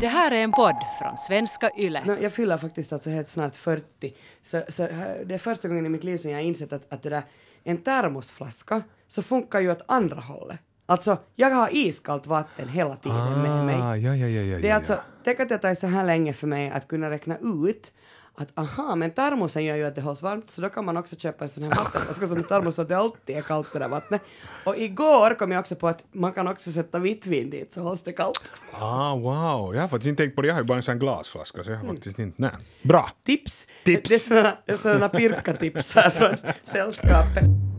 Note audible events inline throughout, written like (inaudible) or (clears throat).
Det här är en podd från svenska YLE. No, jag fyller faktiskt alltså helt snart 40. Så, så det är första gången i mitt liv som jag har insett att, att det där, en termosflaska så funkar ju åt andra hållet. Alltså, jag har iskallt vatten hela tiden med mig. Ah, ja, ja, ja, ja, Det är ja, alltså, ja. tänk att det tar så här länge för mig att kunna räkna ut att aha, men termosen gör ju att det hålls varmt, så då kan man också köpa en sån här vattenflaska som termos så att det alltid är kallt det där vattnet. Och igår kom jag också på att man kan också sätta vitt vin dit så hålls det kallt. Ah, wow. Jag har faktiskt inte tänkt på det. Jag har ju bara en sån glasflaska så jag har faktiskt inte... Nej. Bra. Tips! Tips. Det är sådana, det är sådana pirkatips här från sällskapet.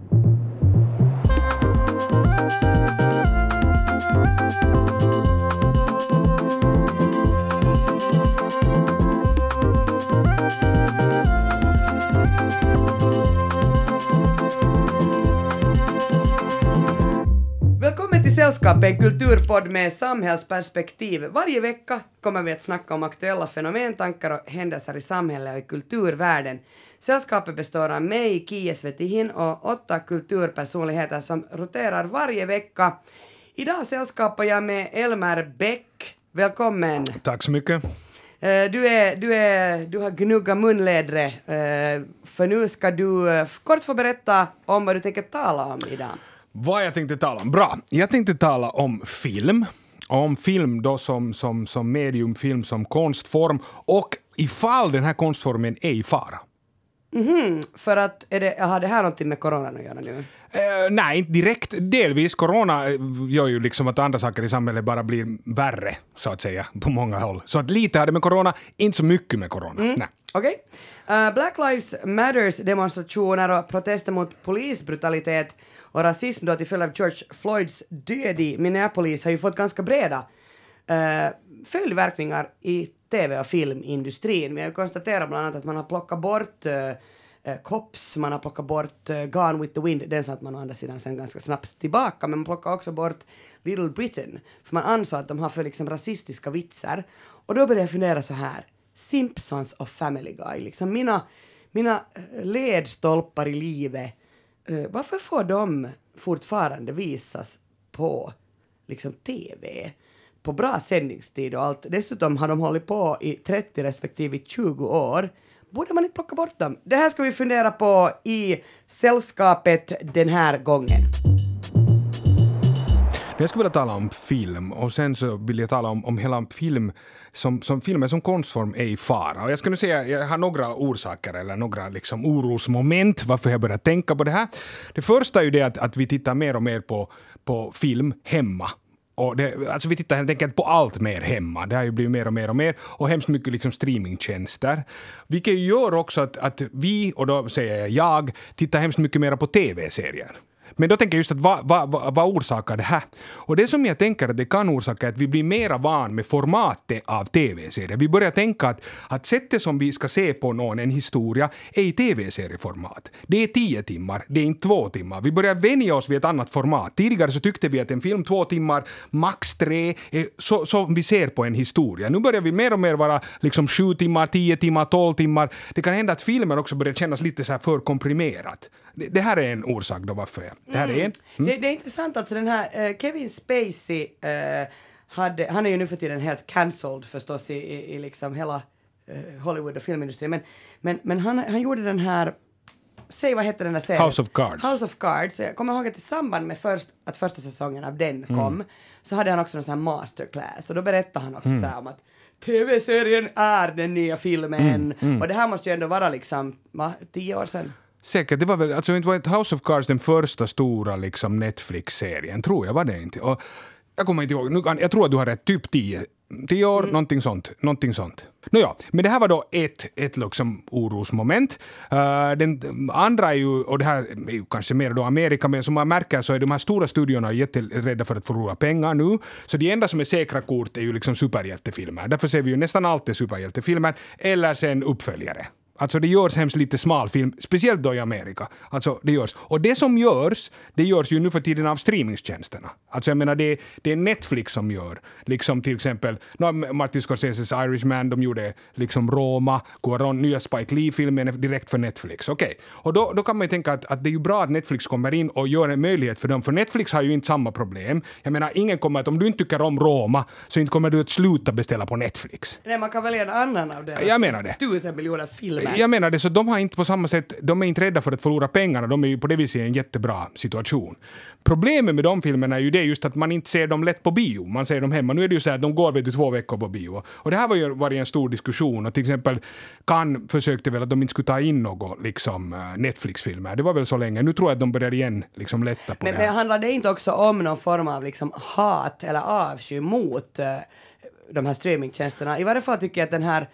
Sällskapet, en kulturpodd med samhällsperspektiv. Varje vecka kommer vi att snacka om aktuella fenomen, tankar och händelser i samhället och i kulturvärlden. Sällskapet består av mig, Kie Svetihin, och åtta kulturpersonligheter som roterar varje vecka. Idag sällskapar jag med Elmer Bäck. Välkommen! Tack så mycket. Eh, Du, är, du, är, du har gnuggat munlädret, eh, för nu ska du eh, kort få berätta om vad du tänker tala om idag. Vad jag tänkte tala om? Bra. Jag tänkte tala om film. Om film då som, som, som medium, film som konstform och ifall den här konstformen är i fara. För att, är det, har det här någonting med coronan att göra nu? Eh, nej, inte direkt. Delvis. Corona eh, gör ju liksom att andra saker i samhället bara blir värre, så att säga, på många håll. Så att lite har det med corona, inte så mycket med corona. Nej. Okej. Eh, Black Lives Matters demonstrationer och protester mot polisbrutalitet och rasism då till följd av George Floyds död i Minneapolis har ju fått ganska breda eh, följdverkningar i tv och filmindustrin. Vi har ju konstaterat bland annat att man har plockat bort eh, eh, Cops, man har plockat bort eh, Gone with the Wind, den satt man å andra sidan sen ganska snabbt tillbaka, men man plockade också bort Little Britain, för man ansåg att de har för liksom rasistiska vitsar. Och då började jag fundera så här, Simpsons och Family Guy, liksom mina, mina eh, ledstolpar i livet, Eh, varför får de fortfarande visas på liksom TV? på bra sändningstid och allt. Dessutom har de hållit på i 30 respektive 20 år. Borde man inte plocka bort dem? Det här ska vi fundera på i sällskapet den här gången. Jag skulle vilja tala om film och sen så vill jag tala om, om hela film som, som filmen som konstform är i fara. Och jag ska nu säga, jag har några orsaker eller några liksom orosmoment varför jag börjar tänka på det här. Det första är ju det att, att vi tittar mer och mer på, på film hemma. Och det, alltså vi tittar helt enkelt på allt mer hemma. Det har ju blivit mer och mer och mer. Och hemskt mycket liksom streamingtjänster. Vilket gör också att, att vi, och då säger jag jag, tittar hemskt mycket mer på tv-serier. Men då tänker jag just att vad, vad, vad, vad orsakar det här? Och det som jag tänker att det kan orsaka är att vi blir mera van med formatet av tv-serier. Vi börjar tänka att, att sättet som vi ska se på någon, en historia, är i tv-serieformat. Det är tio timmar, det är inte två timmar. Vi börjar vänja oss vid ett annat format. Tidigare så tyckte vi att en film två timmar, max tre, är så, så vi ser på en historia. Nu börjar vi mer och mer vara liksom sju timmar, tio timmar, tolv timmar. Det kan hända att filmer också börjar kännas lite så här för komprimerat. Det, det här är en orsak då varför jag... Det här är en. Det, det är intressant alltså den här eh, Kevin Spacey eh, hade, han är ju nu för tiden helt cancelled förstås i, i, i liksom hela eh, Hollywood och filmindustrin men, men, men han, han gjorde den här Säg vad hette den där serien? House of Cards. House of Cards. Jag kommer ihåg att i samband med först, att första säsongen av den kom så hade han också en sån här masterclass och då berättade han också så här om att TV-serien är den nya filmen och det här måste ju ändå vara liksom, va, tio år sedan? Säkert, det var väl, alltså inte var House of Cards den första stora liksom Netflix-serien, tror jag var det inte. Och jag kommer inte ihåg, nu jag tror att du har rätt, typ tio, tio år, någonting sånt. Någonting sånt. Nåja, men det här var då ett, ett liksom orosmoment. Uh, den andra är ju, och det här är ju kanske mer då Amerika, men som man märker så är de här stora studiorna jätterädda för att förlora pengar nu. Så det enda som är säkra kort är ju liksom superhjältefilmer. Därför ser vi ju nästan alltid superhjältefilmer, eller sen uppföljare. Alltså det görs hemskt lite smalfilm, speciellt då i Amerika. Alltså det görs. Och det som görs, det görs ju nu för tiden av streamingtjänsterna. Alltså jag menar det, det är Netflix som gör, liksom till exempel no, Martin Scorseses Irishman, de gjorde liksom Roma, Cuarón, nya Spike Lee-filmen direkt för Netflix. Okej, okay. och då, då kan man ju tänka att, att det är ju bra att Netflix kommer in och gör en möjlighet för dem, för Netflix har ju inte samma problem. Jag menar, ingen kommer att, om du inte tycker om Roma, så inte kommer du att sluta beställa på Netflix. Nej, man kan välja en annan av deras jag menar det. tusen miljoner filmer. Jag menar det, så de har inte på samma sätt, de är inte rädda för att förlora pengarna, de är ju på det viset i en jättebra situation. Problemet med de filmerna är ju det just att man inte ser dem lätt på bio, man ser dem hemma. Nu är det ju så att de går vet du två veckor på bio. Och det här var ju varit en stor diskussion och till exempel Cannes försökte väl att de inte skulle ta in något liksom eh, Netflix-filmer. Det var väl så länge. Nu tror jag att de börjar igen liksom lätta på men, det här. Men handlar det inte också om någon form av liksom hat eller avsky mot uh, de här streamingtjänsterna? I varje fall tycker jag att den här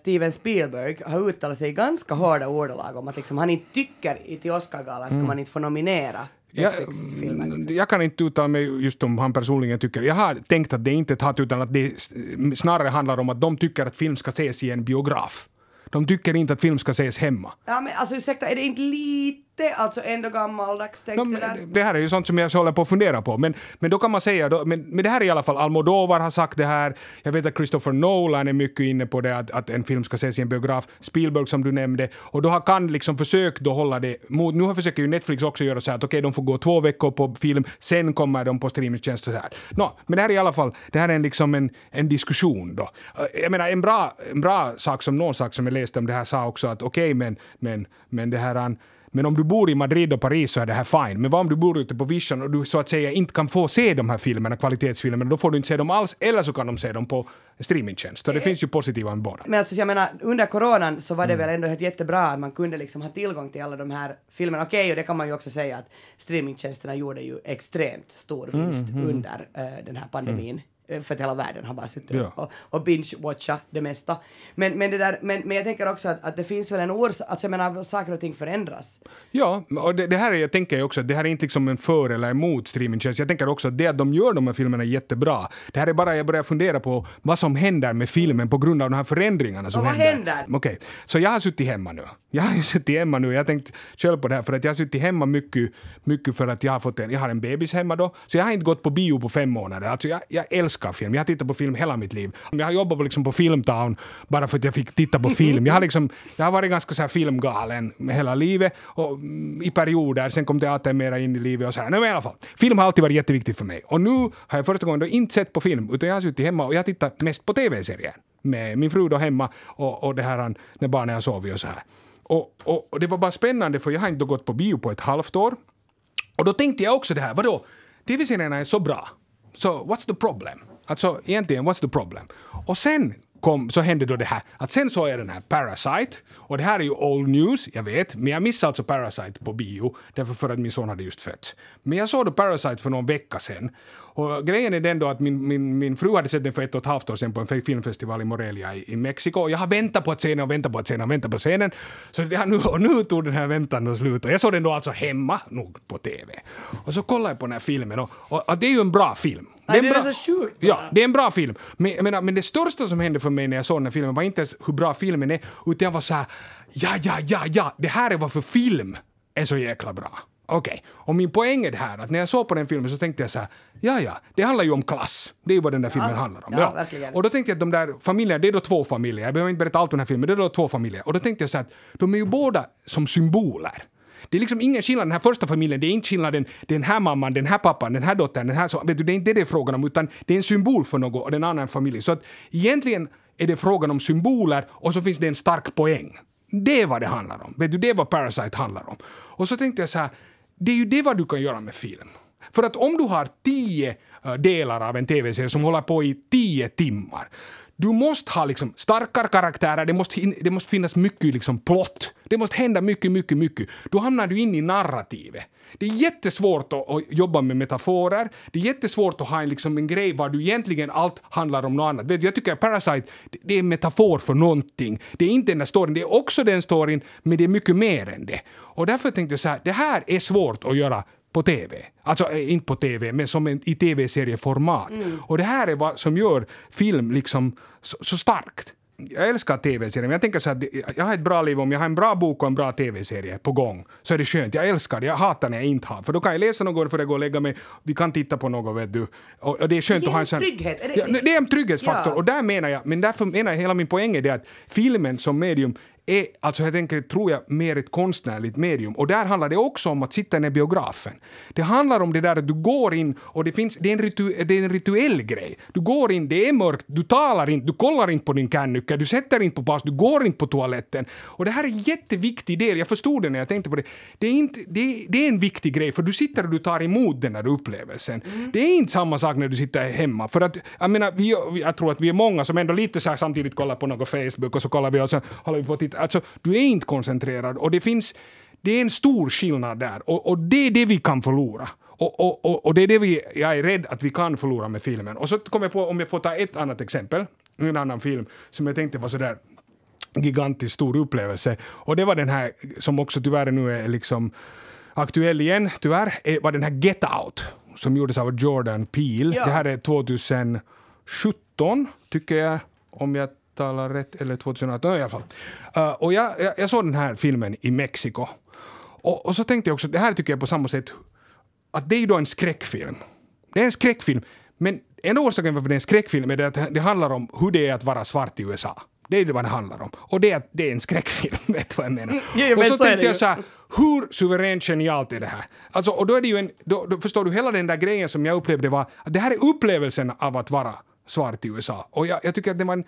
Steven Spielberg har uttalat sig i ganska hårda ordalag om att liksom han inte tycker till Oscargalan ska mm. man inte få nominera jag, liksom. jag kan inte uttala mig just om han personligen tycker. Jag har tänkt att det inte är ett hat utan att det snarare handlar om att de tycker att film ska ses i en biograf. De tycker inte att film ska ses hemma. Ja men alltså ursäkta, är det inte lite lite alltså ändå gammaldags no, det Det här är ju sånt som jag håller på att fundera på. Men, men då kan man säga, då, men, men det här är i alla fall, Almodovar har sagt det här, jag vet att Christopher Nolan är mycket inne på det, att, att en film ska ses i en biograf, Spielberg som du nämnde, och då har kan liksom försökt då hålla det mot, nu försöker ju Netflix också göra så här att okej, okay, de får gå två veckor på film, sen kommer de på streamingtjänst och så här. No, men det här är i alla fall, det här är en, liksom en, en diskussion då. Jag menar, en bra, en bra sak som någon sak som jag läste om det här sa också att okej, okay, men, men, men det här men om du bor i Madrid och Paris så är det här fine. Men vad om du bor ute på vischan och du så att säga inte kan få se de här filmerna, kvalitetsfilmerna, då får du inte se dem alls, eller så kan de se dem på streamingtjänst. Så det, det finns ju positiva med båda. Men alltså jag menar, under coronan så var det mm. väl ändå helt jättebra att man kunde liksom ha tillgång till alla de här filmerna. Okej, okay, och det kan man ju också säga att streamingtjänsterna gjorde ju extremt stor vinst mm, mm. under uh, den här pandemin. Eh, för att hela världen har bara suttit ja. och, och binge-watchat det mesta. Men, men, det där, men, men jag tänker också att, att det finns väl en orsak, alltså jag menar saker och ting förändras. Ja, och det, det här är, jag tänker också det här är inte liksom en för eller emot streamingtjänst. Jag tänker också att det att de gör de här filmerna är jättebra. Det här är bara, jag börjar fundera på vad som händer med filmen på grund av de här förändringarna som och vad händer. händer? Okej, okay. så jag har suttit hemma nu. Jag har suttit hemma nu, jag har tänkt själv på det här för att jag har suttit hemma mycket, mycket för att jag har fått en, jag har en bebis hemma då, så jag har inte gått på bio på fem månader. Alltså jag, jag älskar film, jag har tittat på film hela mitt liv. Jag har jobbat liksom på Filmtown bara för att jag fick titta på film. Jag har, liksom, jag har varit ganska så här filmgalen hela livet och mm, i perioder. Sen kom teatern mera in i livet och så här. Men i alla fall, film har alltid varit jätteviktigt för mig. Och nu har jag första gången då inte sett på film utan jag har suttit hemma och jag har tittat mest på tv-serier med min fru då hemma och, och det här när barnen har sovit och så här. Och, och, och, det var bara spännande för jag har inte gått på bio på ett halvt år. Och då tänkte jag också det här, vadå? TV-serierna är så bra. Så what's the problem? Alltså egentligen, what's the problem? Och sen kom, så hände då det här att sen såg jag den här Parasite och det här är ju old news, jag vet, men jag missade alltså Parasite på bio därför för att min son hade just fötts. Men jag såg då Parasite för någon vecka sedan och grejen är den då att min, min, min fru hade sett den för ett och ett halvt år sedan på en filmfestival i Morelia i, i Mexiko och jag har väntat på att se den och väntat på att se den och väntat på den. Så det, nu, och nu tog den här väntan och slut och jag såg den då alltså hemma, nog på TV. Och så kollade jag på den här filmen och, och, och det är ju en bra film. Det är, bra. Ja, det är en bra film. Men, menar, men det största som hände för mig när jag såg den här filmen var inte ens hur bra filmen är, utan jag var så här, ja, ja, ja, ja, det här är varför film är så jäkla bra. Okej, okay. och min poäng är det här att när jag såg på den filmen så tänkte jag så här, ja ja, det handlar ju om klass. Det är ju vad den där filmen ja, handlar om. Ja, ja. Och då tänkte jag att de där familjerna, det är då två familjer, jag behöver inte berätta allt om den här filmen, det är då två familjer. Och då tänkte jag så här att de är ju båda som symboler. Det är liksom ingen skillnad, den här första familjen, det är inte skillnaden den här mamman, den här pappan, den här dottern, den här så, vet du, det är inte det det är frågan om, utan det är en symbol för något och den andra familj. Så att egentligen är det frågan om symboler och så finns det en stark poäng. Det är vad det handlar om. Vet du, det är vad Parasite handlar om. Och så tänkte jag så här, det är ju det vad du kan göra med film. För att om du har tio eh, delar av en tv-serie som håller på i tio timmar, du måste ha liksom starkare karaktärer, det måste, det måste finnas mycket liksom plott. Det måste hända mycket, mycket, mycket. Då hamnar du in i narrativet. Det är jättesvårt att, att, jobba med metaforer. Det är jättesvårt att ha en, liksom en grej var du egentligen allt handlar om något annat. Vet du, jag tycker att Parasite, det är en metafor för någonting. Det är inte den där storyn, det är också den storyn, men det är mycket mer än det. Och därför tänkte jag så här, det här är svårt att göra på TV. Alltså eh, inte på TV, men som en, i tv-serieformat. Mm. Och det här är vad som gör film liksom så, så starkt. jag älskar tv-serier, men jag tänker så att jag har ett bra liv om jag har en bra bok och en bra tv-serie på gång. Så är det skönt. Jag älskar det. Jag hatar när jag inte har. För då kan jag läsa något för jag går och lägga mig. Vi kan titta på något, vet du. Och, och det är skönt Det att ha en sån... trygghet. Är det- Ja, det är en trygghetsfaktor. Ja. Och där menar jag, men därför menar jag hela min poäng är det att filmen som medium är, alltså jag tänker, tror jag, mer ett konstnärligt medium. Och där handlar det också om att sitta i biografen. Det handlar om det där att du går in och det finns, det är en, ritu, det är en rituell grej. Du går in, det är mörkt, du talar inte, du kollar inte på din kännycka, du sätter inte på paus, du går inte på toaletten. Och det här är en jätteviktig del, jag förstod det när jag tänkte på det. Det är, inte, det är, det är en viktig grej, för du sitter och du tar emot den här upplevelsen. Det är inte samma sak när du sitter hemma, för att, jag menar, vi, jag tror att vi är många som ändå lite så här samtidigt kollar på något Facebook och så kollar vi och så håller vi på att titta. Alltså, du är inte koncentrerad och det finns, det är en stor skillnad där och, och det är det vi kan förlora. Och, och, och, och det är det vi, jag är rädd att vi kan förlora med filmen. Och så kommer jag på, om jag får ta ett annat exempel, en annan film som jag tänkte var sådär gigantiskt stor upplevelse. Och det var den här som också tyvärr nu är liksom aktuell igen, tyvärr, är- var den här Get Out som gjordes av Jordan Peele. Ja. Det här är 2017, tycker jag, om jag talar rätt, eller 2018 i alla fall. Uh, och jag, jag, jag såg den här filmen i Mexiko. Och, och så tänkte jag också, det här tycker jag på samma sätt, att det är ju då en skräckfilm. Det är en skräckfilm, men en orsaken varför det är en skräckfilm är att det handlar om hur det är att vara svart i USA. Det är det vad det handlar om. Och det är det är en skräckfilm, (laughs) vet du vad jag menar? jo, jo, och så så tänkte jag så här, hur suveränt genialt är det här? Alltså, och då är det ju en, då, då förstår du, hela den där grejen som jag upplevde var att det här är upplevelsen av att vara svart i USA. Och jag, jag tycker att det var en,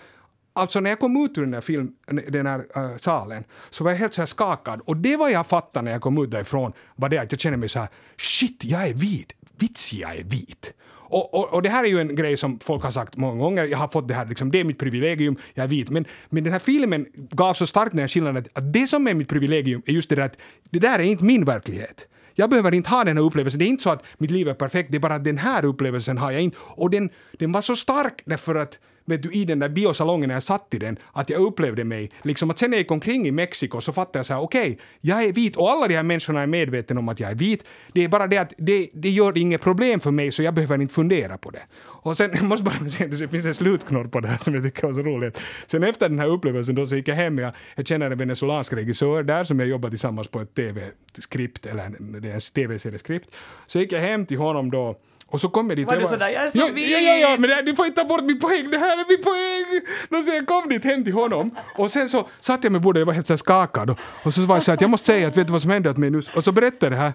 Alltså när jag kom ut ur den här, film, den här uh, salen så var jag helt så här skakad. Och det var jag fattade när jag kom ut därifrån var det att jag kände mig så här shit, jag är vit. Vits, jag är vit. Och, och, och det här är ju en grej som folk har sagt många gånger. Jag har fått det här, liksom, det är mitt privilegium, jag är vit. Men, men den här filmen gav så starkt den här skillnaden att, att det som är mitt privilegium är just det där att det där är inte min verklighet. Jag behöver inte ha den här upplevelsen. Det är inte så att mitt liv är perfekt, det är bara att den här upplevelsen har jag inte. Och den, den var så stark därför att vet du, i den där biosalongen när jag satt i den, att jag upplevde mig, liksom att sen när jag gick omkring i Mexiko så fattade jag så här, okej, jag är vit och alla de här människorna är medvetna om att jag är vit. Det är bara det att det, det gör inget problem för mig så jag behöver inte fundera på det. Och sen, (laughs) jag måste bara säga, det finns en slutknorr på det här som jag tycker var så roligt. Sen efter den här upplevelsen då så gick jag hem, jag, jag känner en venezuelansk regissör där som jag jobbar tillsammans på ett tv-skript, eller en- det är en tv-serieskript. Så gick jag hem till honom då och så kom jag dit Var du sådär, jag är så ja! Ja, ja, ja, men det, du får inte ta bort min poäng, det här är min poäng! Så jag kom dit hem till honom och sen så satt jag med bordet jag var helt så skakad och, och så var jag så att jag måste säga att vet du vad som hände åt mig nu? Och så berättade jag det här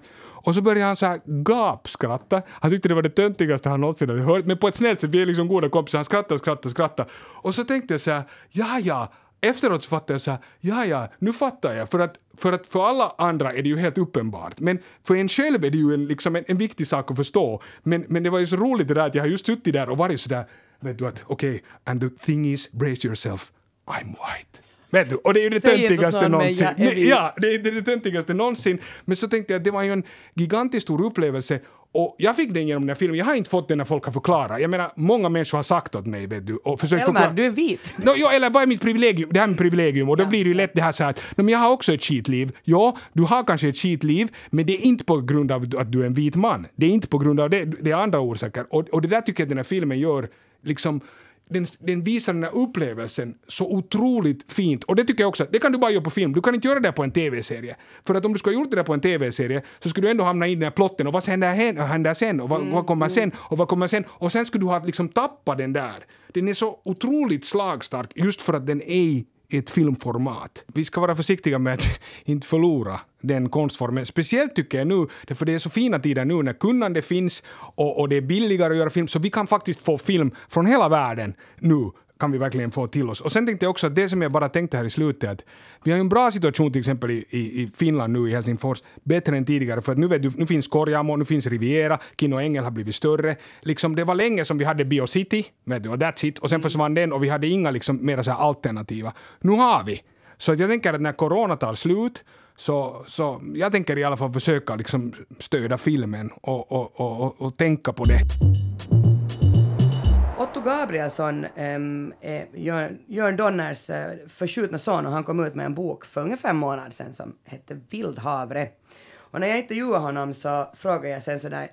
och så började han så här gapskratta. Han tyckte det var det töntigaste han någonsin hade hört, men på ett snällt sätt, vi är liksom goda kompisar. Han skrattade och skrattade och skrattade. Och så tänkte jag så här, ja, ja, efteråt så fattade jag så här, ja, ja, nu fattar jag. För att, för att för alla andra är det ju helt uppenbart. Men för en själv är det ju en, liksom en, en viktig sak att förstå. Men, men det var ju så roligt det där att jag har just suttit där och varit så där, vet du att, okej, okay, and the thing is, brace yourself, I'm white. Vet du? Och det är ju det töntigaste någonsin. Ja, det, är det töntigaste någonsin. Men så tänkte jag att det var ju en gigantiskt stor upplevelse. Och jag fick den genom den här filmen. Jag har inte fått den när folk har förklarat. Jag menar, många människor har sagt åt mig, vet du, och försökt Elmer, förklara. du är vit. No, jo, eller vad är mitt privilegium? Det här är mitt privilegium och då blir det ju lätt det här så här att no, men jag har också ett skitliv. Ja, du har kanske ett skitliv, men det är inte på grund av att du är en vit man. Det är inte på grund av det, det är andra orsaker. Och, och det där tycker jag att den här filmen gör, liksom den, den visar den här upplevelsen så otroligt fint. Och det tycker jag också, det kan du bara göra på film. Du kan inte göra det på en tv-serie. För att om du skulle ha gjort det där på en tv-serie så skulle du ändå hamna i den här plotten och vad händer, händer, händer sen och vad, vad kommer sen och vad kommer sen och sen skulle du ha liksom tappat den där. Den är så otroligt slagstark just för att den är i ett filmformat. Vi ska vara försiktiga med att (laughs) inte förlora den konstformen. Speciellt tycker jag nu, för det är så fina tider nu när kunnande finns och, och det är billigare att göra film, så vi kan faktiskt få film från hela världen nu kan vi verkligen få till oss. Och sen tänkte jag också att det som jag bara tänkte här i slutet, att vi har ju en bra situation till exempel i, i, i Finland nu i Helsingfors, bättre än tidigare, för att nu, vet du, nu finns Korjamo, nu finns Riviera, Kino Engel har blivit större. Liksom, det var länge som vi hade Biocity, vet du, och that's it, och sen försvann den och vi hade inga liksom, mera så alternativa. Nu har vi. Så jag tänker att när corona tar slut så, så jag tänker i alla fall försöka liksom stödja filmen och, och, och, och tänka på det. Gabrielsson, um, är eh, Jörn, Jörn Donners eh, förskjutna son och han kom ut med en bok för ungefär en månad sedan som hette Vildhavre. Och när jag intervjuade honom så frågade jag sen sådär,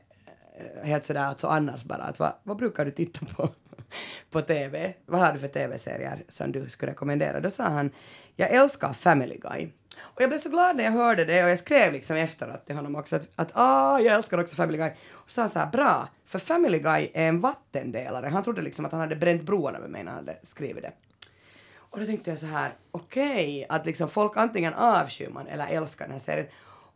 eh, helt sådär alltså annars bara, att vad, vad brukar du titta på? (laughs) på TV. Vad har du för TV-serier som du skulle rekommendera? Då sa han, jag älskar Family Guy. Och jag blev så glad när jag hörde det och jag skrev liksom efteråt till honom också att, att ah, jag älskar också Family Guy. Och så sa han så här, bra, för Family Guy är en vattendelare. Han trodde liksom att han hade bränt broarna med mig när han hade skrivit det. Och då tänkte jag så här, okej, okay, att liksom folk antingen avskyr man eller älskar den här serien.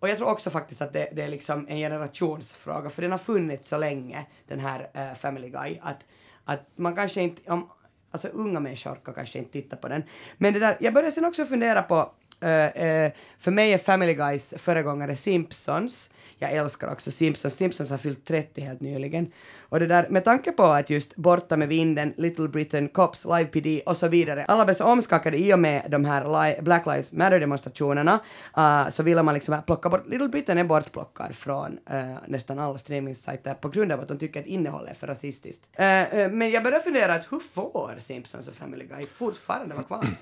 Och jag tror också faktiskt att det, det, är liksom en generationsfråga, för den har funnits så länge, den här uh, Family Guy, att, att man kanske inte, om, alltså unga människor kan kanske inte titta på den. Men det där, jag började sen också fundera på, uh, uh, för mig är Family Guys föregångare Simpsons, jag älskar också Simpsons. Simpsons har fyllt 30 helt nyligen. Och det där, med tanke på att just Borta med vinden, Little Britain, Cops, Live PD och så vidare, alla blev så omskakade i och med de här Black Lives Matter-demonstrationerna, uh, så ville man liksom plocka bort, Little Britain är bortplockad från uh, nästan alla streamingsajter på grund av att de tycker att innehållet är för rasistiskt. Uh, men jag började fundera att hur får Simpsons och Family Guy fortfarande vara kvar? (clears throat)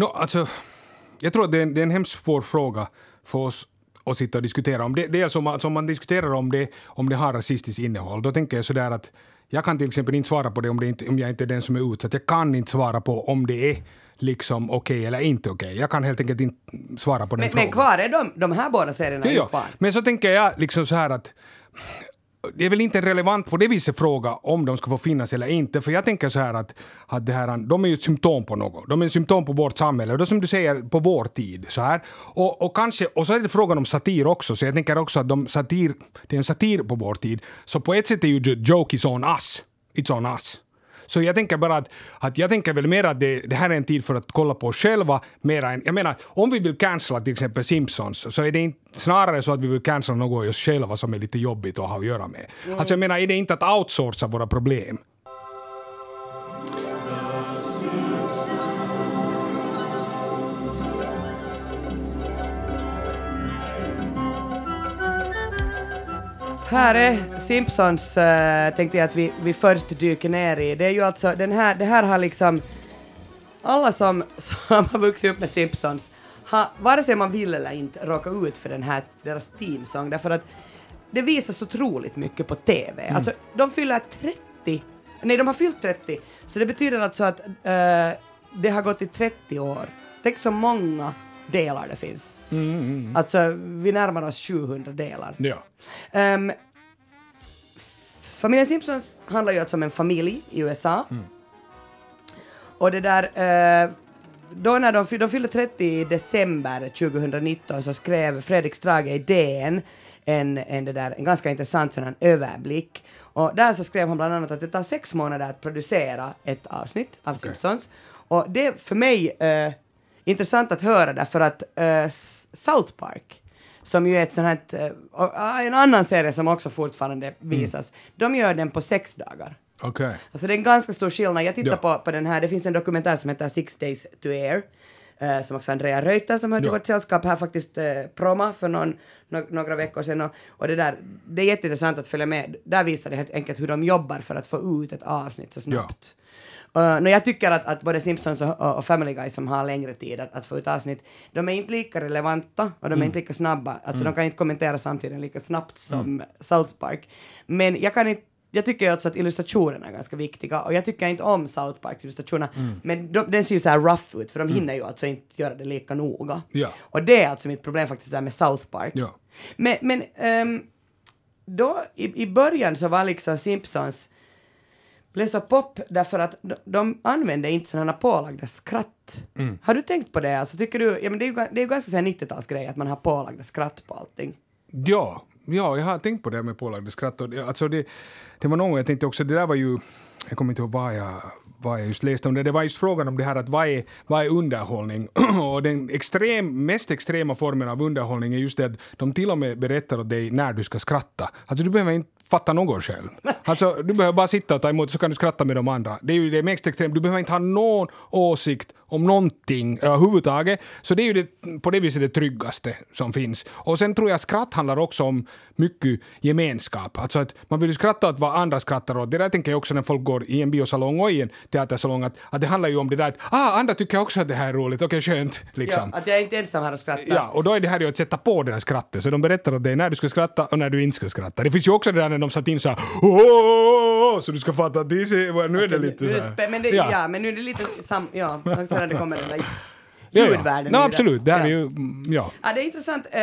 No, alltså, jag tror att det är, en, det är en hemskt svår fråga för oss och sitta och diskutera om det. Dels om, alltså om man diskuterar om det, om det har rasistiskt innehåll, då tänker jag sådär att jag kan till exempel inte svara på det om, det inte, om jag inte är den som är utsatt. Jag kan inte svara på om det är liksom okej okay eller inte okej. Okay. Jag kan helt enkelt inte svara på den men, frågan. Men kvar är de, de här båda serierna ja, ja. kvar. Men så tänker jag liksom så här att det är väl inte relevant på det viset fråga om de ska få finnas eller inte. För jag tänker så här att, att det här, de är ju ett symptom på något. De är ett symptom på vårt samhälle. Och då som du säger, på vår tid. Så här. Och, och, kanske, och så är det frågan om satir också. Så jag tänker också att de satir, det är en satir på vår tid. Så på ett sätt är ju joke is on us. It's on us. Så jag tänker bara att, att jag tänker väl mer att det, det här är en tid för att kolla på oss själva mera än, jag menar, om vi vill cancella till exempel Simpsons så är det inte snarare så att vi vill cancella något i oss själva som är lite jobbigt att ha att göra med. Mm. Alltså jag menar, är det inte att outsourca våra problem? Här är Simpsons, uh, tänkte jag att vi, vi först dyker ner i. Det är ju alltså, den här, det här har liksom, alla som, (laughs) som har vuxit upp med Simpsons har, vare sig man vill eller inte, råkat ut för den här, deras teamsång, därför att det visas otroligt mycket på TV. Mm. Alltså, de fyller 30, nej de har fyllt 30, så det betyder alltså att uh, det har gått i 30 år. Tänk så många delar det finns. Mm, mm. Alltså, vi närmar oss 700 delar. Ja. Um, familjen Simpsons handlar ju alltså om en familj i USA. Mm. Och det där, uh, då när de, de fyllde 30 i december 2019 så skrev Fredrik Strage i DN en, en, det där, en ganska intressant sådan överblick. Och där så skrev han bland annat att det tar sex månader att producera ett avsnitt av. Simpsons. Och det för mig uh, intressant att höra därför att uh, South Park, som ju är ett sånt här, uh, en annan serie som också fortfarande visas, mm. de gör den på sex dagar. Okay. Alltså det är en ganska stor skillnad. Jag tittar ja. på, på den här, det finns en dokumentär som heter Six Days to Air, uh, som också Andrea Reuter som hörde ja. vårt sällskap här faktiskt uh, proma för någon, no några veckor sedan. Och, och, det där, det är jätteintressant att följa med. Där visar det helt enkelt hur de jobbar för att få ut ett avsnitt så snabbt. Ja. Uh, no, jag tycker att, att både Simpsons och, och, Family Guy som har längre tid att, att få ut avsnitt, de är inte lika relevanta och de mm. är inte lika snabba. Alltså mm. de kan inte kommentera samtidigt lika snabbt som mm. South Park. Men jag kan inte jag tycker också att illustrationerna är ganska viktiga och jag tycker inte om South Parks illustrationer mm. men de, den ser ju så här rough ut för de mm. hinner ju alltså inte göra det lika noga. Ja. Och det är alltså mitt problem faktiskt där med South Park. Ja. Men, men um, då i, i början så var liksom Simpsons så pop därför att de, de använde inte sådana pålagda skratt. Mm. Har du tänkt på det? Alltså, tycker du, ja, men det, är ju, det är ju ganska 90-talsgrej att man har pålagda skratt på allting. Ja, ja, jag har tänkt på det med pålagda skratt. Och, alltså det, det var någon jag tänkte också, det där var ju, jag kommer inte ihåg vad jag, vad jag just läste om det, det var just frågan om det här att vad är, vad är underhållning? (clears throat) och den extrem, mest extrema formen av underhållning är just det att de till och med berättar åt dig när du ska skratta. Alltså du behöver inte fatta något själv. Alltså, du behöver bara sitta och ta emot så kan du skratta med de andra. Det är ju det mest extremt. Du behöver inte ha någon åsikt om någonting överhuvudtaget. Så det är ju det, på det viset det tryggaste som finns. Och sen tror jag skratt handlar också om mycket gemenskap. Alltså att man vill skratta åt vad andra skrattar åt. Det där tänker jag också när folk går i en biosalong och i en teatersalong, att, att det handlar ju om det där att ah, andra tycker också att det här är roligt, okej okay, skönt. Liksom. Ja, att jag är inte ensam här och skrattar. Ja, och då är det här ju att sätta på det där skrattet. Så de berättar åt dig när du ska skratta och när du inte ska skratta. Det finns ju också det där när de satt in så här Åh, så du ska fatta att nu är det lite Nu är det så spä- här. men, det, ja. men nu är det lite sam... Ja, och sen när det kommer den där Ja, ja. ljudvärlden. No, absolut, det här ja. är ju, mm, ja. Ja, det är intressant. Eh,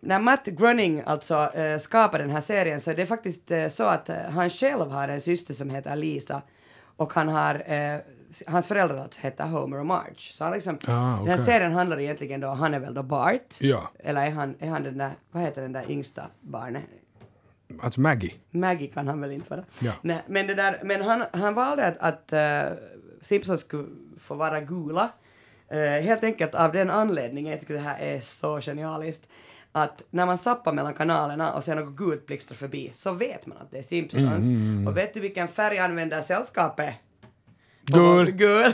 när Matt Groening alltså eh, skapade den här serien så är det faktiskt eh, så att eh, han själv har en syster som heter Lisa och han har eh, Hans föräldrar alltså heter Homer och Marge. Så han liksom, Ah, Den här serien handlar egentligen då, han är väl då Bart. Ja. Eller är han, är han den där, vad heter den där yngsta barnet? Alltså Maggie. Maggie kan han väl inte vara. Ja. Nej, men det där, men han, han valde att, att uh, Simpsons skulle få vara gula. Eh, helt enkelt av den anledningen, jag tycker det här är så genialiskt, att när man zappar mellan kanalerna och sen något gult blixtrar förbi så vet man att det är Simpsons. Mm, Och vet du vilken färg använder sällskapet? Gul. (laughs) Gul.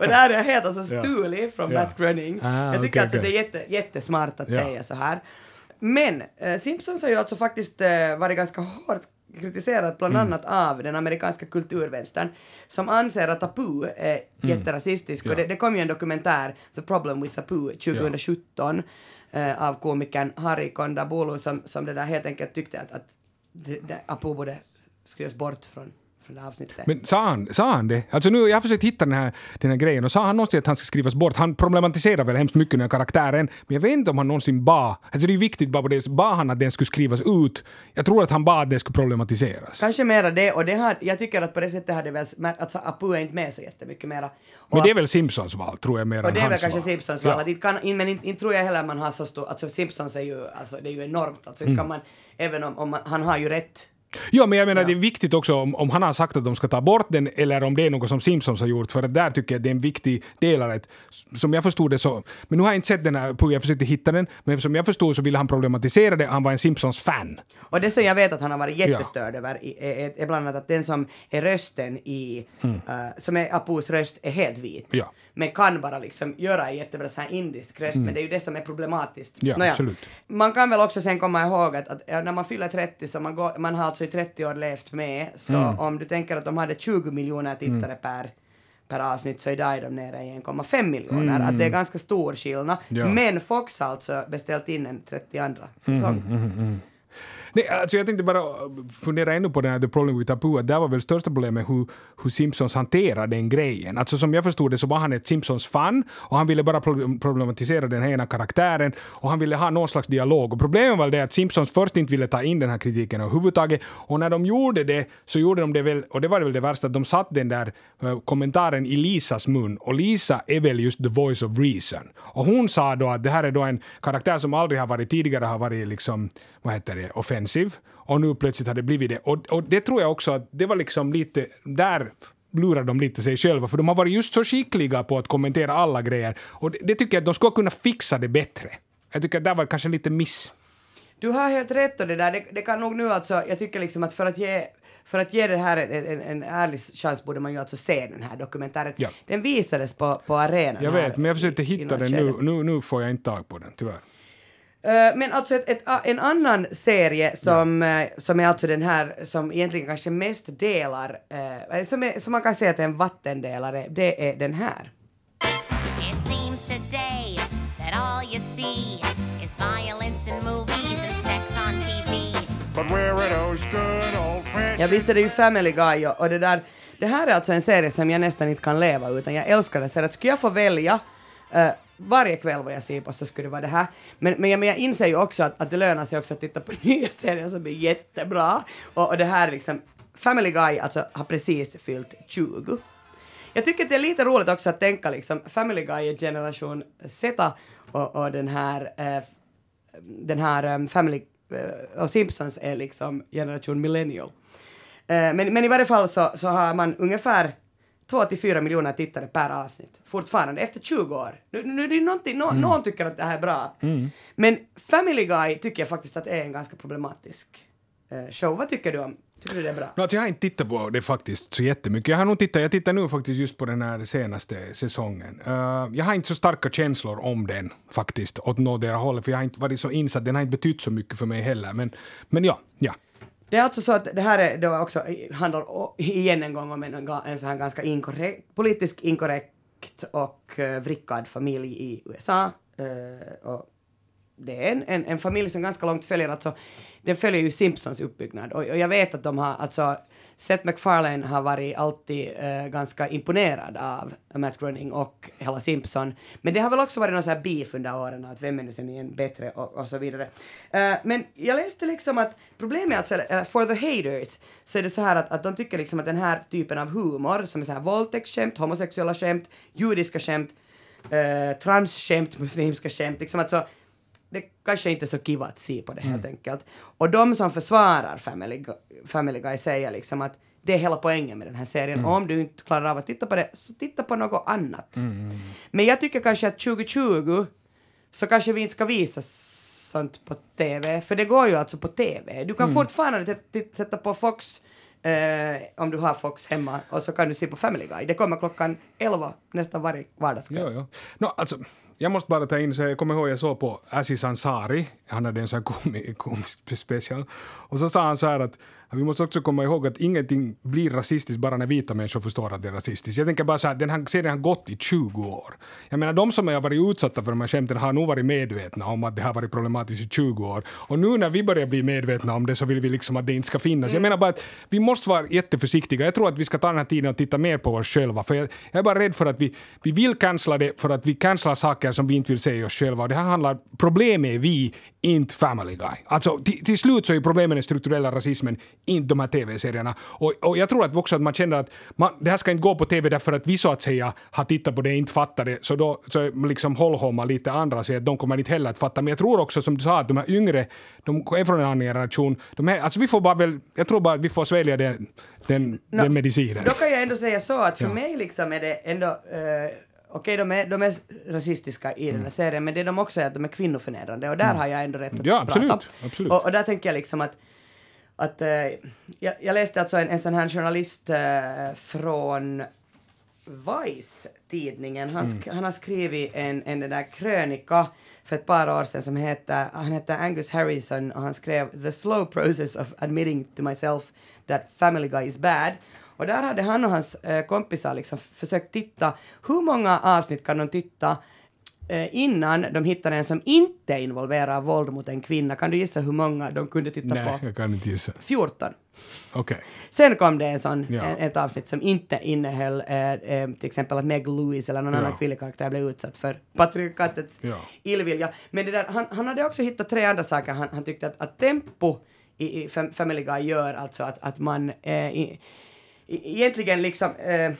och det här är helt alltså Ja. stulit från Ja. Matt Groening. Ah, jag tycker okej, alltså okej. det är jätte, jättesmart att Ja. säga så här. Men eh, Simpsons har ju alltså faktiskt eh, varit ganska hårt kritiserat bland Mm. annat av den amerikanska kulturvänstern som anser att Apu är jätterasistisk. Mm. Ja. Och det, det kom ju en dokumentär, The Problem with Apu, 2017 eh, av komikern Harry Kondabolu som, som det där helt enkelt tyckte att, att det, det, Apu borde skrivas bort från, det här avsnittet. Men sa han, sa han det? Alltså nu, jag har försökt hitta den här, den här grejen och sa han någonsin att han ska skrivas bort? Han problematiserar väl hemskt mycket den här karaktären, men jag vet inte om han någonsin bad, alltså det är viktigt bara på det, bad han att den skulle skrivas ut? Jag tror att han bad att den skulle problematiseras. Kanske mera det, och det har, jag tycker att på det sättet hade väl, alltså Apu är inte med så jättemycket mera. Och Men det är väl Simpsons val, tror jag, mer Och än det är väl hans kanske val. Simpsons Ja. val. Inte kan, men inte, inte tror jag heller man har så stor, alltså Simpsons är ju, alltså det är ju enormt. Alltså Mm. kan man, även om, om man, han har ju rätt. Ja, men jag menar det är viktigt också om, om han har sagt att de ska ta bort den eller om det är något som Simpsons har gjort, för att där tycker jag det är en viktig del av det. Som jag förstod det så, men nu har jag inte sett den här, jag försökte hitta den, men som jag förstod så ville han problematisera det, han var en Simpsons-fan. Och det som jag vet att han har varit jättestörd över i- är, är, bland annat att den som är rösten i, eh, som är Apus röst, är helt vit. Mm. Ja. Men kan bara liksom göra en jättebra så här indisk röst, men det är ju det som är problematiskt. Mm. Ja, absolut. Man kan väl också sen komma ihåg att, att när man fyller 30 så man, går, man har alltså i 30 år levt med, så Mm. om du tänker att de hade 20 miljoner tittare per per avsnitt så idag är de nere i 1,5 miljoner. Att det är ganska stor skillnad. Mm. Ja. Men Fox har alltså beställt in en 32 säsong. Mm, Nej, alltså jag tänkte bara eh, fundera ännu på den här The Problem with Apu, att där var väl största problemet hur, hur Simpsons hanterar den grejen. Alltså som jag förstod det så var han ett Simpsons-fan och han ville bara problematisera den här ena karaktären och han ville ha någon slags dialog. Och problemet var det att Simpsons först inte ville ta in den här kritiken överhuvudtaget och när de gjorde det så gjorde de det väl, och det var väl det värsta, att de satt den där eh, kommentaren i Lisas mun och Lisa är väl just the voice of reason. Och hon sa då att det här är då en karaktär som aldrig har varit tidigare har varit liksom, vad heter det, offentlig offensiv och nu plötsligt har det blivit det. Och, och det tror jag också att det var liksom lite, där lurar de lite sig själva för de har varit just så skickliga på att kommentera alla grejer och det, det tycker jag att de skulle kunna fixa det bättre. Jag tycker att där var kanske lite miss. Du har helt rätt och det där, det, det kan nog nu alltså, jag tycker liksom att för att ge för att ge det här en, en, en ärlig chans borde man ju alltså se den här dokumentären. Ja. Den visades på, på arenan Jag vet, men jag försökte hitta den nu, nu. Nu får jag inte tag på den, tyvärr. Eh, men alltså ett, ett, en annan serie som, eh, som är alltså den här som egentligen kanske mest delar, eh, som, är, som man kan säga att är en vattendelare, det är den här. It seems today that all you see is violence in movies and sex on TV. But where are those good old fashioned Jag visste det är ju Family Guy och, och det där, det här är alltså en serie som jag nästan inte kan leva utan jag älskar den serien. Skulle jag få välja eh, varje kväll vad jag ser på så skulle det vara det här. Men, men, jag, men jag inser ju också att, att det lönar sig också att titta på (laughs) nya serier som är jättebra. Och, och det här liksom, Family Guy alltså har precis fyllt 20. Jag tycker att det är lite roligt också att tänka liksom Family Guy är generation Z och, och den här eh, den här um, Family eh, och Simpsons är liksom generation millennial. Eh, men, men i varje fall så, så har man ungefär 2 till 4 miljoner tittare per avsnitt fortfarande efter 20 år. Nu, nu är det någonting, nå, någon tycker att det här är bra. Men Family Guy tycker jag faktiskt att är en ganska problematisk eh, show. Vad tycker du om? Tycker du det är bra? No, alltså jag har inte tittat på det faktiskt så jättemycket. Jag har nog tittat, jag tittar nu faktiskt just på den här senaste säsongen. Uh, jag har inte så starka känslor om den faktiskt, åt någotdera hållet, för jag har inte varit så insatt, den har inte betytt så mycket för mig heller. Men, men ja, ja. Det är alltså så att det här är då också, handlar igen en gång om en, en så här ganska inkorrekt, politiskt inkorrekt och uh, vrickad familj i USA. Uh, och det är en, en, en familj som ganska långt följer, alltså, den följer ju Simpsons uppbyggnad och, och jag vet att de har, alltså Seth MacFarlane har varit alltid eh, ganska imponerad av Matt Groening och hela Simpson. Men det har väl också varit någon sån här beef under åren, att vem är nu sen igen bättre och, och så vidare. Eh, men jag läste liksom att problemet är alltså, eller, for the haters, så är det så här att, att de tycker liksom att den här typen av humor, som är så här våldtäktsskämt, homosexuella skämt, judiska skämt, eh, transskämt, muslimska skämt, liksom att så, det kanske inte är så kiva att se på det helt enkelt. Och de som försvarar Family, Family Guy säger liksom att det är hela poängen med den här serien. Och om du inte klarar av att titta på det, så titta på något annat. Men jag tycker kanske att 2020 så kanske vi inte ska visa sånt på TV, för det går ju alltså på TV. Du kan fortfarande t- t- sätta på Fox eh, om du har Fox hemma och så kan du se på Family Guy. Det kommer klockan 11 nästan varje vardagskväll. Jo, jo. No, alltså, jag måste bara ta in, så jag kommer ihåg jag såg på Aziz Ansari, han hade en sån här komi, (laughs) komisk special, och så sa han så här att vi måste också komma ihåg att ingenting blir rasistiskt bara när vita människor förstår att det är rasistiskt. Jag tänker bara så här, den här serien har gått i 20 år. Jag menar, de som har varit utsatta för de här skämten har nog varit medvetna om att det har varit problematiskt i 20 år. Och nu när vi börjar bli medvetna om det så vill vi liksom att det inte ska finnas. Jag menar bara att vi måste vara jätteförsiktiga. Jag tror att vi ska ta den här tiden och titta mer på oss själva. För jag, jag är bara rädd för att vi, vi vill cancella det för att vi cancelar saker som vi inte vill se oss själva. Och det här handlar, problemet är vi, inte Family Guy. Alltså till, till slut så är problemet den strukturella rasismen, inte de här tv-serierna. Och, och jag tror att också att man känner att man, det här ska inte gå på tv därför att vi så att säga har tittat på det och inte fattar det. Så då så liksom hållhomma lite andra säger att de kommer inte heller att fatta. Men jag tror också som du sa att de här yngre, de är från en annan generation. De här, alltså vi får bara väl, jag tror bara att vi får svälja den, den, Nå, den medicinen. Då kan jag ändå säga så att för Ja. mig liksom är det ändå, eh, okej de, är, de är rasistiska i Mm. den här serien, men det de också är att de är kvinnoförnedrande och där har jag ändå rätt att Ja, absolut, prata. absolut. Och, och där tänker jag liksom att, att eh, jag, jag läste alltså en, en sån här journalist eh, från Vice-tidningen, han, sk- han har skrivit en, en den där krönika för ett par år sedan som heter, han heter Angus Harrison och han skrev The slow process of admitting to myself that Family Guy is bad. Och där hade han och hans eh, kompisar liksom försökt titta, hur många avsnitt kan de titta eh, innan de hittar en som inte involverar våld mot en kvinna? Kan du gissa hur många de kunde titta Nej, på? jag kan inte gissa. 14. Okej. Sen kom det en sån, Ja. en, ett avsnitt som inte innehöll eh, eh, till exempel att Meg Lewis eller någon Ja. annan kvinnlig karaktär blev utsatt för patriarkatets Ja. illvilja. Men det där, han, han hade också hittat tre andra saker. Han, han tyckte att, att tempo i, i Fam- Family Guy gör alltså att, att man eh, i, egentligen liksom eh,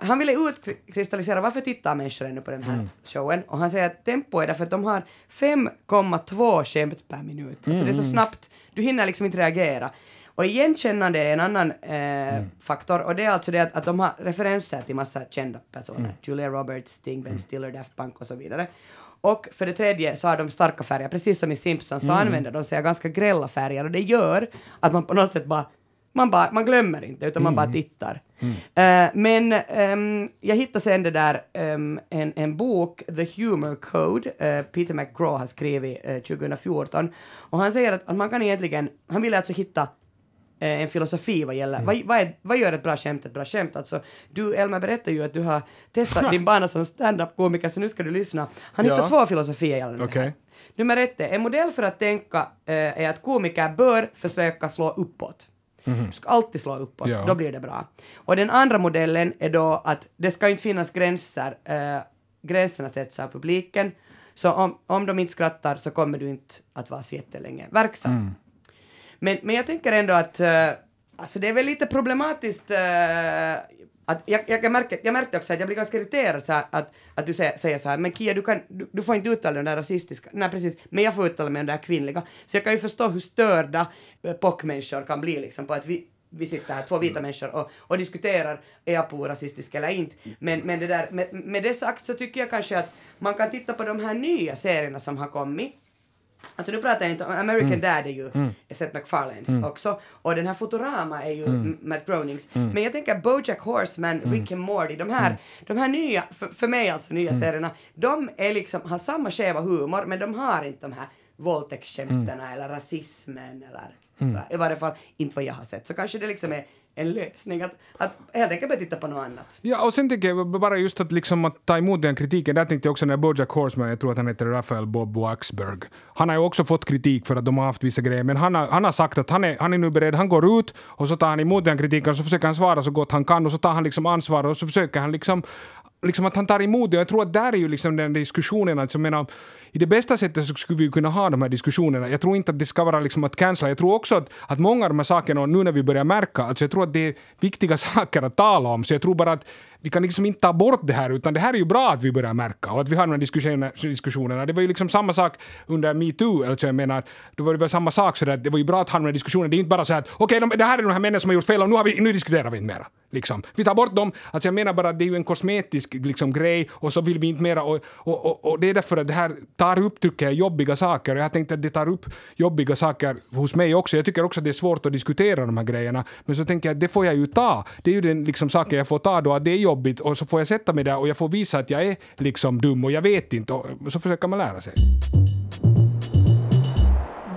han- ville utkristallisera varför tittar människor ännu på den här showen? Och han säger att tempo är därför att de har 5,2 skämt per minut. Alltså det är så snabbt, du hinner liksom inte reagera. Och igenkännande är en annan eh, faktor. Och det är alltså det att, att de har referenser till massa kända personer. Julia Roberts, Sting, Ben Stiller, Daft Punk och så vidare. Och för det tredje så har de starka färger, precis som i Simpsons så använder de sig av ganska grälla färger. Och det gör att man på något sätt bara man, bara, man glömmer inte, utan man bara tittar. Eh, men ehm, jag hittade sen det där, ehm, en, en bok, The Humor Code, eh, Peter McGraw har skrivit eh, 2014. Och han säger att, att man kan egentligen, han ville alltså hitta en filosofi vad gäller, vad, vad, är, vad gör ett bra skämt ett bra skämt? Alltså, du Elmer berättar ju att du har testat din bana som stand-up-komiker, så nu ska du lyssna. Han Ja. hittar två filosofier gällande det Okej. här. Nummer ett är, en modell för att tänka är att komiker bör försöka slå uppåt. Du ska alltid slå uppåt. Ja. då blir det bra. Och den andra modellen är då att det ska inte finnas gränser. Eh, gränserna sätts av publiken. Så om, om de inte skrattar så kommer du inte att vara så jättelänge verksam. Mm. Men, men jag tänker ändå att eh, alltså det är väl lite problematiskt eh, att jag, jag, märker, jag märkte också att jag blir ganska irriterad så här, att, att du säger, säger så här, men Kia du, kan, du, du får inte uttala den där rasistiska, nej precis, men jag får uttala mig om det där kvinnliga. Så jag kan ju förstå hur störda eh, pockmänniskor kan bli liksom på att vi, vi sitter här, två vita människor, och, och diskuterar är jag på rasistisk eller inte. Men, men det där, med, med det sagt så tycker jag kanske att man kan titta på de här nya serierna som har kommit Alltså nu pratar jag inte om American Dad är ju Seth MacFarlanes också. Och den här Futurama är ju M- Matt Groenings. Men jag tänker Bojack Horseman, Rick and Morty, de här, de här nya, för, för mig alltså nya serierna, de är liksom, har samma skeva humor men de har inte de här våldtäktsskämten eller rasismen eller så, i varje fall inte vad jag har sett. Så kanske det liksom är en lösning. Att, att helt enkelt börja titta på något annat. Ja, och sen tänker jag bara just att, liksom att ta emot den kritiken. Där tänkte jag också när Bojack Horseman, jag tror att han heter Raphael Bob Waxberg. Han har ju också fått kritik för att de har haft vissa grejer, men han har, han har sagt att han är, han är nu beredd, han går ut och så tar han emot den kritiken och så försöker han svara så gott han kan och så tar han liksom ansvar och så försöker han liksom liksom att han tar emot det. Och jag tror att där är ju liksom den diskussionen, alltså jag menar, i det bästa sättet så skulle vi kunna ha de här diskussionerna. Jag tror inte att det ska vara liksom att cancella. Jag tror också att, att många av de här sakerna, och nu när vi börjar märka, alltså jag tror att det är viktiga (laughs) saker att tala om, så jag tror bara att vi kan liksom inte ta bort det här, utan det här är ju bra att vi börjar märka och att vi har de här diskussionerna. diskussionerna. Det var ju liksom samma sak under metoo, alltså jag menar, det var ju väl samma sak sådär, det var ju bra att ha de här diskussionerna. Det är inte bara så att okej, okay, det här är de här männen som har gjort fel och nu, har vi, nu diskuterar vi inte mera. Liksom. Vi tar bort dem. Alltså jag menar bara att det är ju en kosmetisk liksom, grej och så vill vi inte mera. Och, och, och, och det är därför att det här tar upp, tycker jag, jobbiga saker. Och jag tänkte att det tar upp jobbiga saker hos mig också. Jag tycker också att det är svårt att diskutera de här grejerna. Men så tänker jag att det får jag ju ta. Det är ju den liksom, saken jag får ta då, att det är jobbigt och så får jag sätta mig där och jag får visa att jag är liksom dum och jag vet inte och så försöker man lära sig.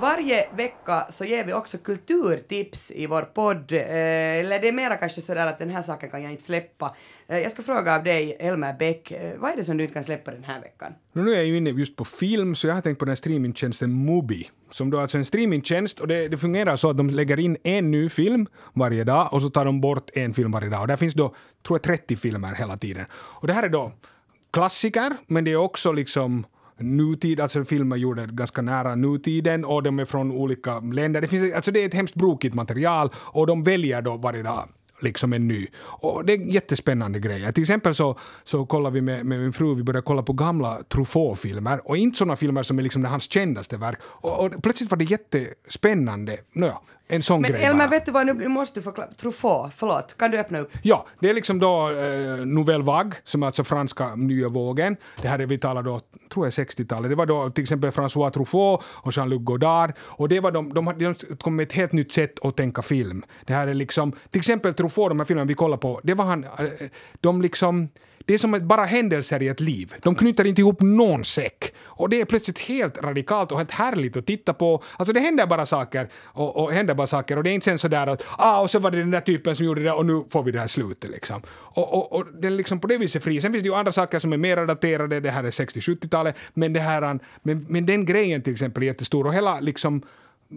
Varje vecka så ger vi också kulturtips i vår podd. Eh, eller det är mera kanske sådär att den här saken kan jag inte släppa. Eh, jag ska fråga av dig, Elmer Bäck, eh, vad är det som du inte kan släppa den här veckan? Nu är jag ju inne just på film, så jag har tänkt på den här streamingtjänsten Mubi. Som då alltså en streamingtjänst och det, det, fungerar så att de lägger in en ny film varje dag och så tar de bort en film varje dag. Och där finns då, tror jag, 30 filmer hela tiden. Och det här är då klassiker, men det är också liksom nutid, alltså filmer gjorda ganska nära nutiden och de är från olika länder. Det, finns, alltså det är ett hemskt brokigt material och de väljer då varje dag liksom en ny. Och det är jättespännande grejer. Till exempel så, så kollar vi med, med min fru, vi började kolla på gamla Truffaut-filmer och inte sådana filmer som är liksom hans kändaste verk. Och, och plötsligt var det jättespännande. Nåja, en sån Men grej Elmer, bara. vet du vad, nu måste du förklara. Truffaut, förlåt, kan du öppna upp? Ja, det är liksom då eh, Nouvelle Vague, som är alltså franska nya vågen. Det här är, vi talar då, tror jag 60-talet. Det var då till exempel François Truffaut och Jean-Luc Godard. Och det var de, de, de kom med ett helt nytt sätt att tänka film. Det här är liksom, till exempel Truffaut, de här filmerna vi kollar på, det var han, eh, de liksom, det är som ett bara händelser i ett liv. De knyter inte ihop någon säck. Och det är plötsligt helt radikalt och helt härligt att titta på. Alltså det händer bara saker och, och händer bara saker och det är inte sen sådär att ah, och så var det den där typen som gjorde det och nu får vi det här slutet liksom. Och, och, och det är liksom på det viset fri. Sen finns det ju andra saker som är mer daterade, det här är 60-70-talet, men det här, men, men den grejen till exempel är jättestor och hela liksom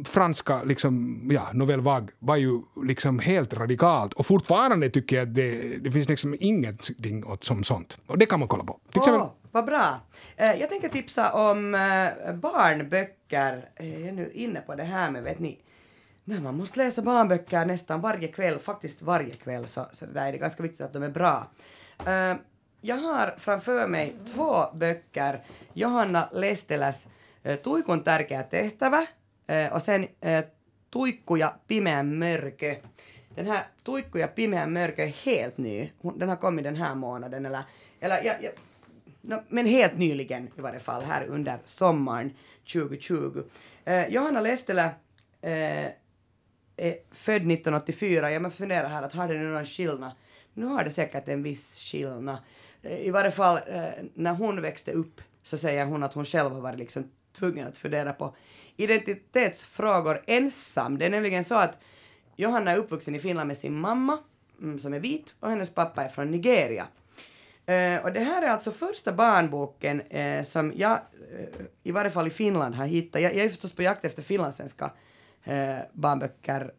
franska liksom, ja, Nouvelle Vague var ju liksom helt radikalt och fortfarande tycker jag att det, det finns liksom ingenting åt som sånt. Och det kan man kolla på. Till exempel, Åh, vad bra. Eh, jag tänker tipsa om eh, barnböcker. Eh, jag är nu inne på det här med, vet ni, när man måste läsa barnböcker nästan varje kväll, faktiskt varje kväll, så, så där är det ganska viktigt att de är bra. Jag har framför mig två böcker, Johanna Lesteläs Tuikon Tuikun tärkeä tehtävä och sen Tuikku ja pimeä mörkö. Den här Tuikku ja pimeä mörkö är helt ny. Den har kommit den här månaden eller, eller ja, ja, no, men helt nyligen i varje fall här under sommaren 2020. Eh, Johanna Lestelä eh, är född 1984. Jag funderar här att har det nu någon skillnad? Nu har det säkert en viss skillnad. Eh, I varje fall eh, när hon växte upp så säger hon att hon själv har varit liksom tvungen att fundera på identitetsfrågor ensam. Det är nämligen så att Johanna är uppvuxen i Finland med sin mamma mm, som är vit och hennes pappa är från Nigeria. Eh, och det här är alltså första barnboken eh, som jag, eh, i varje fall i Finland, har hittat. Jag, jag är förstås på jakt efter finlandssvenska barnböcker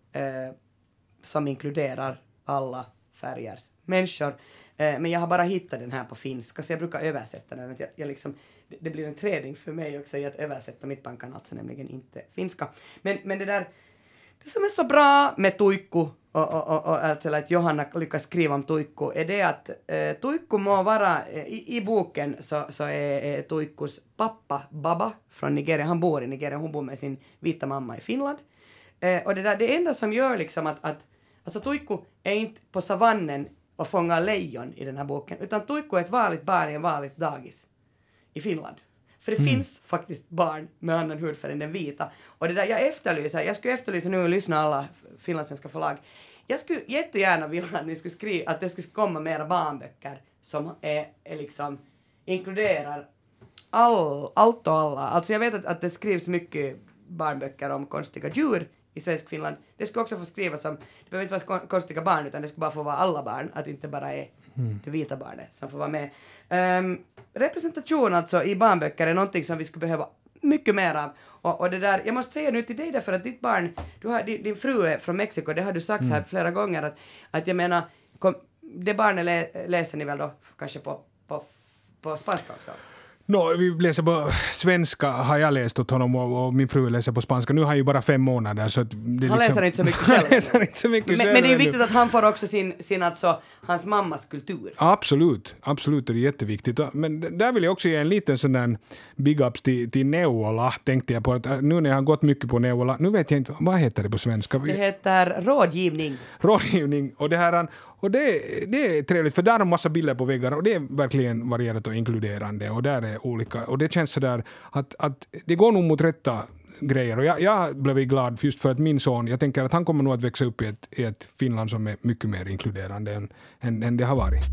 som inkluderar alla färgers människor. Eh, men jag har bara hittat den här på finska, så jag brukar översätta den. Jag, jag liksom, det, blir en träning för mig också i att översätta. Mitt barn kan alltså nämligen inte finska. Men, men det där, det som är så bra med Tuikku och, och, och, och alltså att Johanna lyckas skriva om Tuikku är det att eh, Tuikku må vara, eh, i, i boken så, så är, eh, Tuikkus pappa Baba från Nigeria, han bor i Nigeria, hon bor med sin vita mamma i Finland. Eh, och det där, det enda som gör liksom att, att alltså Tuikku är inte på savannen och fångar lejon i den här boken, utan Tuikku är ett vanligt barn i en vanligt dagis i Finland. För det finns faktiskt barn med annan hudfärg än den vita. Och det där jag efterlyser, jag skulle efterlysa nu och lyssna alla finlandssvenska förlag. Jag skulle jättegärna vilja att ni skulle skriva, att det skulle komma mera barnböcker som är, är liksom inkluderar all, allt och alla. Alltså jag vet att, att det skrivs mycket barnböcker om konstiga djur i svensk Finland, det skulle också få skrivas som, det behöver inte vara kon- konstiga barn utan det skulle bara få vara alla barn, att inte bara är det vita barnet som får vara med. Ehm, representation alltså i barnböcker är någonting som vi skulle behöva mycket mer av. Och, och det där, jag måste säga nu till dig därför att ditt barn, du har, din, din fru är från Mexiko, det har du sagt här flera gånger att, att jag menar, kom, det barnet lä, läser ni väl då kanske på, på, på spanska också? No, vi läser på svenska har jag läst åt honom och, och min fru läser på spanska. Nu har han ju bara fem månader så det är Han liksom, läser inte så mycket själv. (laughs) läser inte så mycket men, själv men det är ju viktigt att han får också sin, sin alltså, hans mammas kultur. Absolut, absolut är det jätteviktigt. Och- Men där vill jag också ge en liten sån där big ups till, till Neuvola, tänkte jag på. Att äh, nu när jag har gått mycket på Neuvola, nu vet jag inte, vad heter det på svenska? Det heter rådgivning. rådgivning. Och det, här, och det, det är trevligt, för där har de massa bilder på väggarna och det är verkligen varierat och inkluderande. Och där är olika, och det känns sådär att, att det går nog mot rätta grejer. Och jag, jag blev glad just för att min son, jag tänker att han kommer nog att växa upp i ett, i ett Finland som är mycket mer inkluderande än, än, än det har varit.